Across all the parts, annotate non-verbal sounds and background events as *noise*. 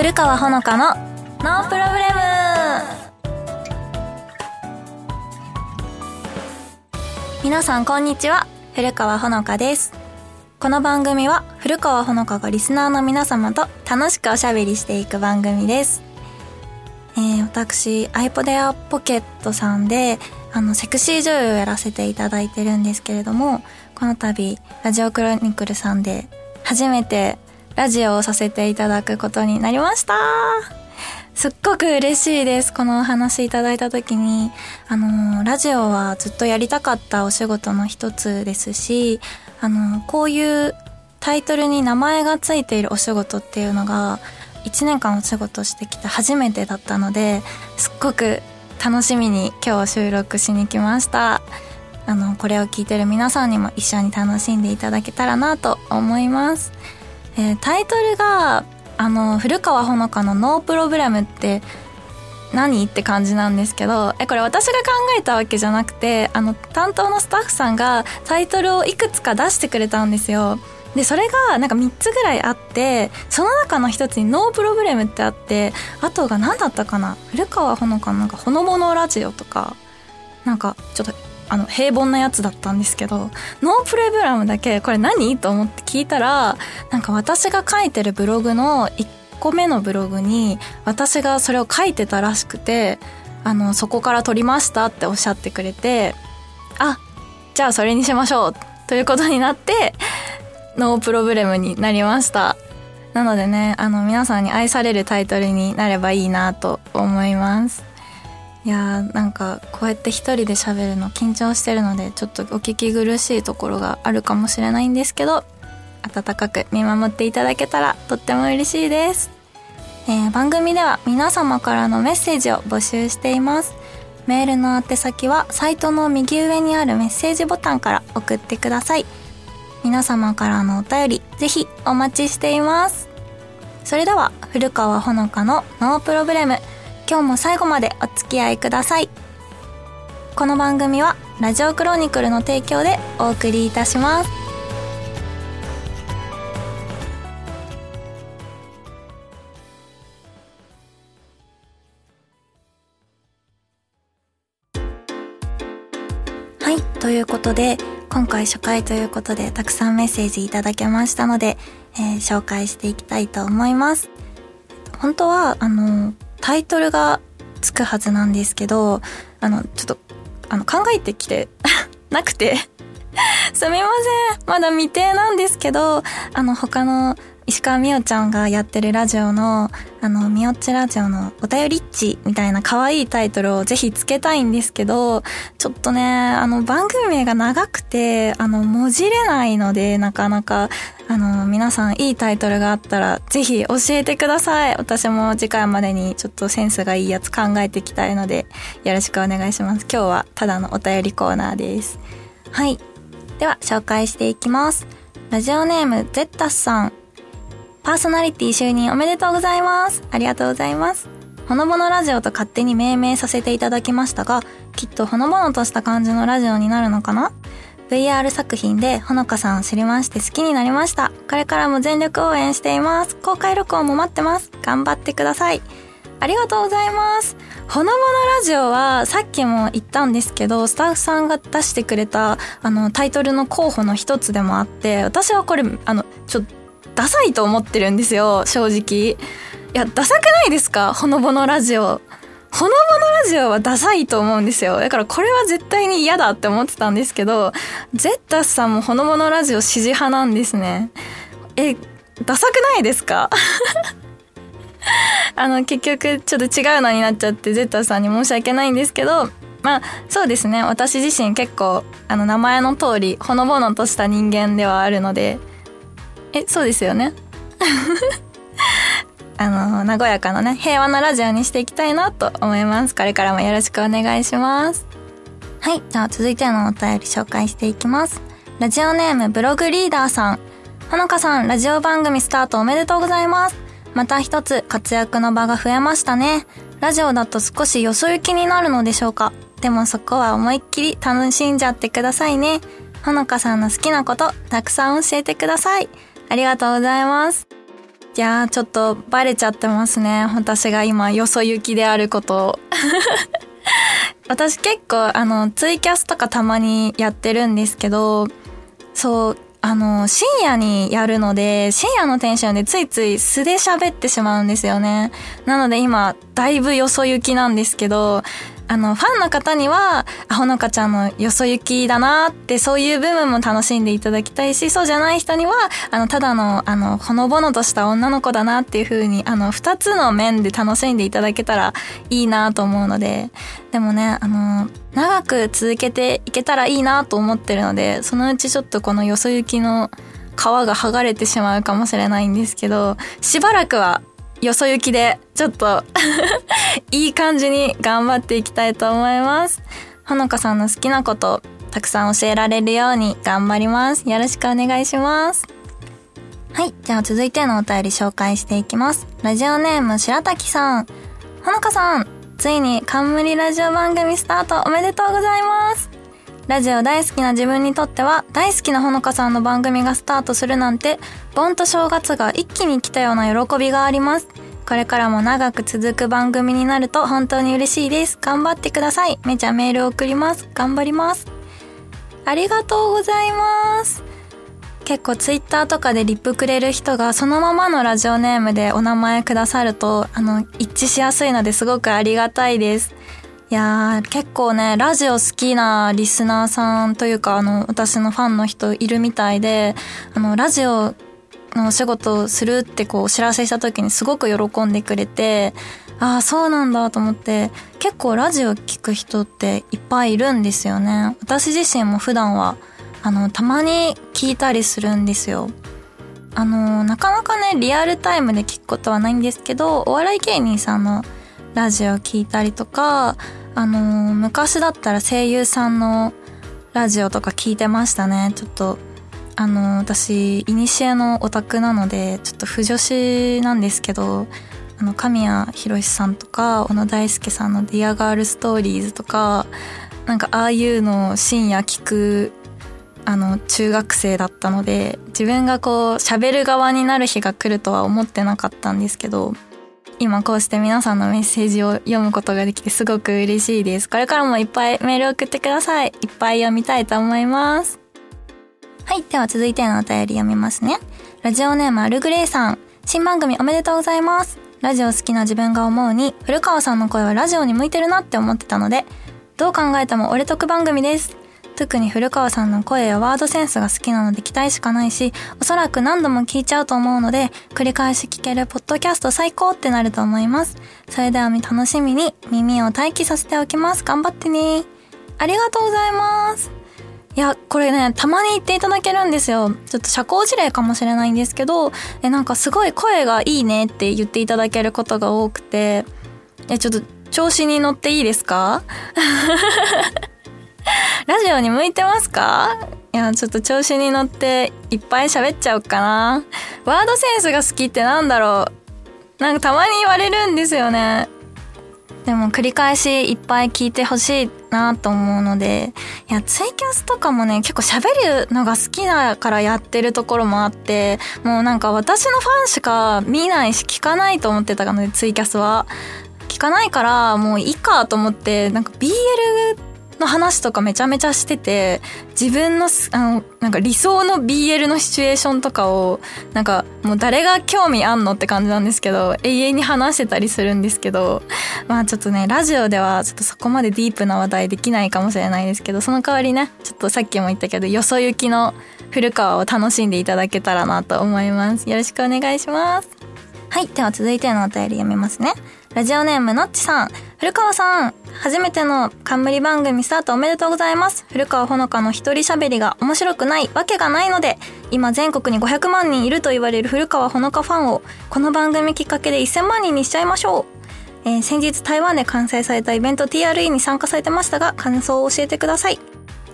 古川ほのかのノープロブレム。皆さんこんにちは。古川ほのかです。この番組は古川ほのかがリスナーの皆様と楽しくおしゃべりしていく番組です。えー、私 iPod Air Pocket さんであのセクシー女優をやらせていただいてるんですけれどもこの度ラジオクロニクルさんで初めてラジオをさせていただくことになりましたすっごく嬉しいです。このお話いただいた時に、あの、ラジオはずっとやりたかったお仕事の一つですし、あの、こういうタイトルに名前がついているお仕事っていうのが、1年間お仕事してきて初めてだったので、すっごく楽しみに今日収録しに来ました。あの、これを聞いてる皆さんにも一緒に楽しんでいただけたらなと思います。えー、タイトルが、あの、古川ほのかのノープログラムって何？って感じなんですけど、え、これ私が考えたわけじゃなくて、あの、担当のスタッフさんがタイトルをいくつか出してくれたんですよ。で、それがなんか3つぐらいあって、その中の1つにノープロブレムってあって、あとが何だったかな？古川ほのかのなんかほのぼのラジオとか、なんかちょっとあの平凡なやつだったんですけどノープレグラムだけこれ何と思って聞いたらなんか私が書いてるブログの1個目のブログに私がそれを書いてたらしくてあのそこから撮りましたっておっしゃってくれてあじゃあそれにしましょうということになってノープロブレムになりました。なのでねあの皆さんに愛されるタイトルになればいいなと思います。いやーなんかこうやって一人で喋るの緊張してるのでちょっとお聞き苦しいところがあるかもしれないんですけど温かく見守っていただけたらとっても嬉しいです、えー、番組では皆様からのメッセージを募集しています。メールの宛先はサイトの右上にあるメッセージボタンから送ってください。皆様からのお便りぜひお待ちしています。それでは古川ほのかのノープロブレム。今日も最後までお付き合いください。この番組はラジオクロニクルの提供でお送りいたします。はいということで今回初回ということでたくさんメッセージいただけましたので、えー、紹介していきたいと思います。本当はあのタイトルがつくはずなんですけど、あの、ちょっと、あの、考えてきて *laughs* なくて *laughs* すみません。まだ未定なんですけど、あの、他の石川みおちゃんがやってるラジオの、あの、みおっちラジオのお便りっちみたいな可愛いタイトルをぜひつけたいんですけど、ちょっとね、あの、番組名が長くて、あの、文字れないので、なかなか、あの、皆さんいいタイトルがあったら、ぜひ教えてください。私も次回までにちょっとセンスがいいやつ考えていきたいので、よろしくお願いします。今日はただのお便りコーナーです。はい。では、紹介していきます。ラジオネーム、ゼッタスさん。パーソナリティ就任おめでとうございます。ありがとうございます。ほのぼのラジオと勝手に命名させていただきましたが、きっとほのぼのとした感じのラジオになるのかな？VR 作品でほのかさんを知りまして好きになりました。これからも全力応援しています。公開録音も待ってます。頑張ってください。ありがとうございます。ほのぼのラジオはさっきも言ったんですけど、スタッフさんが出してくれたあのタイトルの候補の一つでもあって、私はこれあのちょっとダサいと思ってるんですよ、正直。いや、ダサくないですか？ほのぼのラジオ。ほのぼのラジオはダサいと思うんですよ。だからこれは絶対に嫌だって思ってたんですけど、ゼッタスさんもほのぼのラジオ支持派なんですね。え、ダサくないですか？*laughs* あの、結局ちょっと違うのになっちゃってゼッタスさんに申し訳ないんですけど、まあ、そうですね。私自身結構、あの、名前の通り、ほのぼのとした人間ではあるので、え、そうですよね。*laughs* あの、和やかなね、平和なラジオにしていきたいなと思います。これからもよろしくお願いします。はい、じゃあ続いてのお便り紹介していきます。ラジオネームブログリーダーさん。ほのかさん、ラジオ番組スタートおめでとうございます。また一つ活躍の場が増えましたね。ラジオだと少しよそ行きになるのでしょうかでもそこは思いっきり楽しんじゃってくださいね。ほのかさんの好きなこと、たくさん教えてください。ありがとうございます。いやー、ちょっとバレちゃってますね。私が今、よそ行きであることを。*laughs* 私結構、あの、ツイキャスとかたまにやってるんですけど、そう、あの、深夜にやるので、深夜のテンションでついつい素で喋ってしまうんですよね。なので今、だいぶよそ行きなんですけど、あの、ファンの方には、あ、ほのかちゃんのよそ行きだなって、そういう部分も楽しんでいただきたいし、そうじゃない人には、あの、ただの、あの、ほのぼのとした女の子だなっていう風に、あの、二つの面で楽しんでいただけたらいいなと思うので、でもね、あの、長く続けていけたらいいなと思ってるので、そのうちちょっとこのよそ行きの皮が剥がれてしまうかもしれないんですけど、しばらくはよそ行きで、ちょっと *laughs* いい感じに頑張っていきたいと思います。ほのかさんの好きなこと、たくさん教えられるように頑張ります。よろしくお願いします。はい。じゃあ続いてのお便り紹介していきます。ラジオネーム白滝さん。ほのかさん、ついに冠ラジオ番組スタートおめでとうございます。ラジオ大好きな自分にとっては、大好きなほのかさんの番組がスタートするなんて、盆と正月が一気に来たような喜びがあります。これからも長く続く番組になると本当に嬉しいです。頑張ってください。めちゃメール送ります。頑張ります。ありがとうございます。結構ツイッターとかでリップくれる人がそのままのラジオネームでお名前くださると、あの、一致しやすいのですごくありがたいです。いやー、結構ね、ラジオ好きなリスナーさんというか、あの、私のファンの人いるみたいで、あの、ラジオのお仕事をするってこう、お知らせした時にすごく喜んでくれて、ああ、そうなんだと思って、結構ラジオ聞く人っていっぱいいるんですよね。私自身も普段は、あの、たまに聞いたりするんですよ。あの、なかなかね、リアルタイムで聞くことはないんですけど、お笑い芸人さんのラジオ聞いたりとか、あのー、昔だったら声優さんのラジオとか聞いてましたね。ちょっと、あのー、私、イニシエのオタクなので、ちょっと不女子なんですけど、あの、神谷博さんとか、小野大輔さんのディアガールストーリーズとか、なんかああいうのを深夜聞く、あの、中学生だったので、自分がこう、喋る側になる日が来るとは思ってなかったんですけど、今こうして皆さんのメッセージを読むことができてすごく嬉しいです。これからもいっぱいメール送ってください。いっぱい読みたいと思います。はい。では続いてのお便り読みますね。ラジオネームアルグレイさん。新番組おめでとうございます。ラジオ好きな自分が思うに、古川さんの声はラジオに向いてるなって思ってたので、どう考えても俺得番組です。特に古川さんの声やワードセンスが好きなので期待しかないし、おそらく何度も聞いちゃうと思うので、繰り返し聞けるポッドキャスト最高ってなると思います。それでは楽しみに耳を待機させておきます。頑張ってね。ありがとうございます。いや、これね、たまに言っていただけるんですよ。ちょっと社交辞令かもしれないんですけど、え、なんかすごい声がいいねって言っていただけることが多くて、え、ちょっと調子に乗っていいですか？*laughs* *laughs* ラジオに向いてますか？いや、ちょっと調子に乗っていっぱい喋っちゃおうかな。ワードセンスが好きってなんだろう？なんかたまに言われるんですよね。でも繰り返しいっぱい聞いてほしいなと思うので、いや、ツイキャスとかもね、結構喋るのが好きだからやってるところもあって、もうなんか私のファンしか見ないし聞かないと思ってたので、ツイキャスは。聞かないから、もういいかと思って、なんか BL の話とかめちゃめちゃしてて、自分の、あの、なんか理想の BL のシチュエーションとかを、なんかもう誰が興味あんのって感じなんですけど、永遠に話してたりするんですけど、まあちょっとね、ラジオではちょっとそこまでディープな話題できないかもしれないですけど、その代わりね、ちょっとさっきも言ったけど、よそ行きの古川を楽しんでいただけたらなと思います。よろしくお願いします。はい。では続いてのお便り読みますね。ラジオネームのっちさん。古川さん。初めての冠番組スタートおめでとうございます。古川ほのかの一人喋りが面白くないわけがないので、今全国に500万人いると言われる古川ほのかファンを、この番組きっかけで1000万人にしちゃいましょう。えー、先日台湾で開催されたイベント TRE に参加されてましたが、感想を教えてください。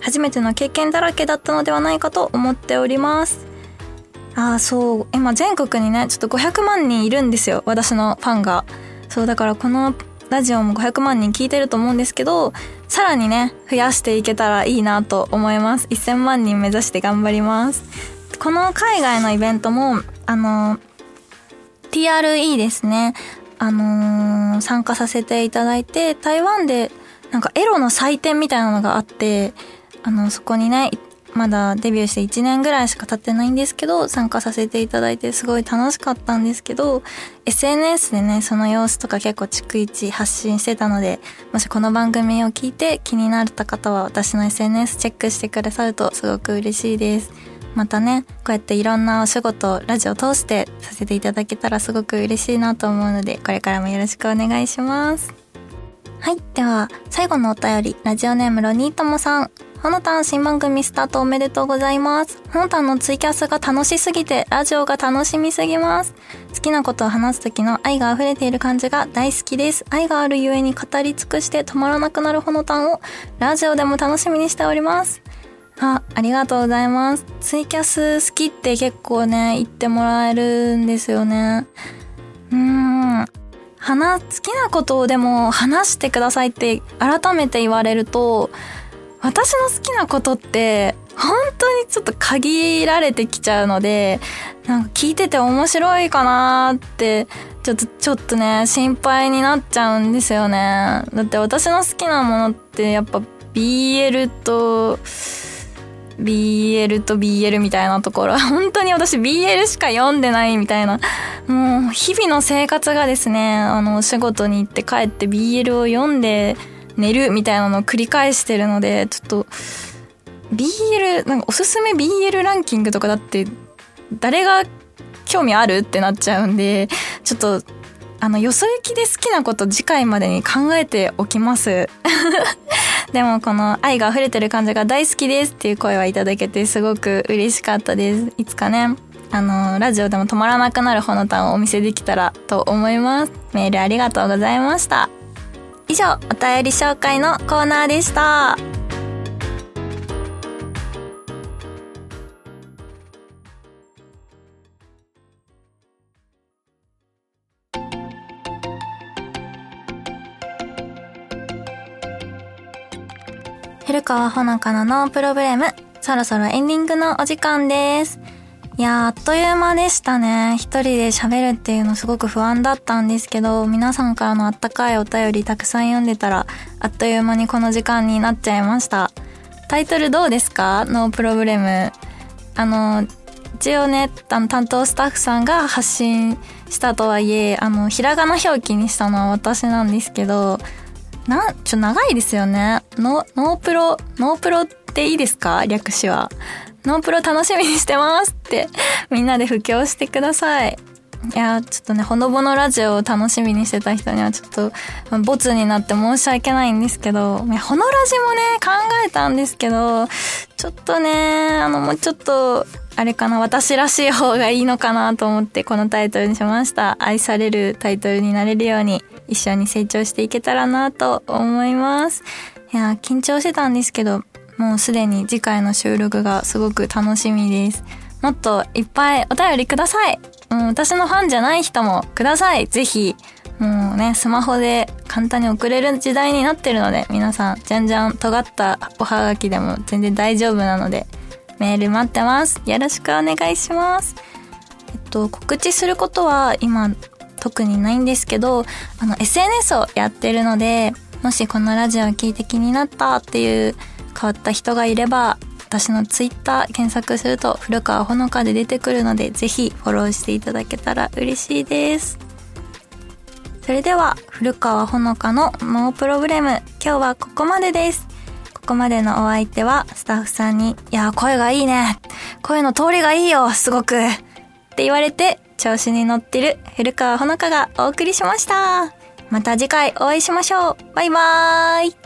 初めての経験だらけだったのではないかと思っております。ああ、そう。今全国にね、ちょっと500万人いるんですよ。私のファンが。そうだからこのラジオも500万人聞いてると思うんですけど、さらにね、増やしていけたらいいなと思います。1000万人目指して頑張ります。この海外のイベントも、あの、TRE ですね。あのー、参加させていただいて、台湾でなんかエロの祭典みたいなのがあって、あの、そこにね、まだデビューして1年ぐらいしか経ってないんですけど、参加させていただいてすごい楽しかったんですけど、SNS でね、その様子とか結構逐一発信してたので、もしこの番組を聞いて気になった方は私の SNS チェックしてくださるとすごく嬉しいです。またね、こうやっていろんなお仕事を、ラジオを通してさせていただけたらすごく嬉しいなと思うので、これからもよろしくお願いします。はい。では、最後のお便り、ラジオネームロニーともさん。ほのたん新番組スタートおめでとうございます。ほのたんのツイキャスが楽しすぎて、ラジオが楽しみすぎます。好きなことを話す時の愛が溢れている感じが大好きです。愛があるゆえに語り尽くして止まらなくなるほのたんを、ラジオでも楽しみにしております。あ、ありがとうございます。ツイキャス好きって結構ね、言ってもらえるんですよね。うーん。話、好きなことをでも話してくださいって改めて言われると、私の好きなことって本当にちょっと限られてきちゃうので、なんか聞いてて面白いかなって、ちょっと、ちょっとね、心配になっちゃうんですよね。だって私の好きなものってやっぱ BL と、BL と BL みたいなところ。*laughs* 本当に私 BL しか読んでないみたいな。もう、日々の生活がですね、あの、お仕事に行って帰って BL を読んで寝るみたいなのを繰り返してるので、ちょっと、BL、なんかおすすめ BL ランキングとかだって、誰が興味あるってなっちゃうんで、ちょっと、あの、よそ行きで好きなこと次回までに考えておきます。*laughs* でもこの愛が溢れてる感じが大好きですっていう声はいただけてすごく嬉しかったです。いつかね、あの、ラジオでも止まらなくなるほのたんをお見せできたらと思います。メールありがとうございました。以上、お便り紹介のコーナーでした。古川ほのかのノープロブレム、そろそろエンディングのお時間です。いやあっという間でしたね。一人で喋るっていうのすごく不安だったんですけど、皆さんからのあったかいお便りたくさん読んでたら、あっという間にこの時間になっちゃいました。タイトルどうですか？ノープロブレム。あの、一応ね、あの担当スタッフさんが発信したとはいえ、あの、ひらがな表記にしたのは私なんですけど、なん、ちょ、長いですよね。ノ、ノープロ、ノープロっていいですか？略詞は。ノープロ楽しみにしてますって、みんなで布教してください。いや、ちょっとね、ほのぼのラジオを楽しみにしてた人にはちょっと、ボツになって申し訳ないんですけど、ほのラジもね、考えたんですけど、ちょっとね、あの、もうちょっと、あれかな、私らしい方がいいのかなと思ってこのタイトルにしました。愛されるタイトルになれるように、一緒に成長していけたらなと思います。いや、緊張してたんですけど、もうすでに次回の収録がすごく楽しみです。もっといっぱいお便りください。もう、私のファンじゃない人もください。ぜひ。もうね、スマホで簡単に送れる時代になってるので、皆さん、じゃんじゃん尖ったおはがきでも全然大丈夫なので、メール待ってます。よろしくお願いします。えっと、告知することは今特にないんですけど、あの、SNS をやってるので、もしこのラジオを聞いて気になったっていう変わった人がいれば、私のツイッター検索すると古川ほのかで出てくるので、ぜひフォローしていただけたら嬉しいです。それでは、古川ほのかのノープロブレム、今日はここまでです。ここまでのお相手は、スタッフさんに、いや、声がいいね。声の通りがいいよ、すごく。って言われて、調子に乗ってる古川ほのかがお送りしました。また次回お会いしましょう。バイバーイ。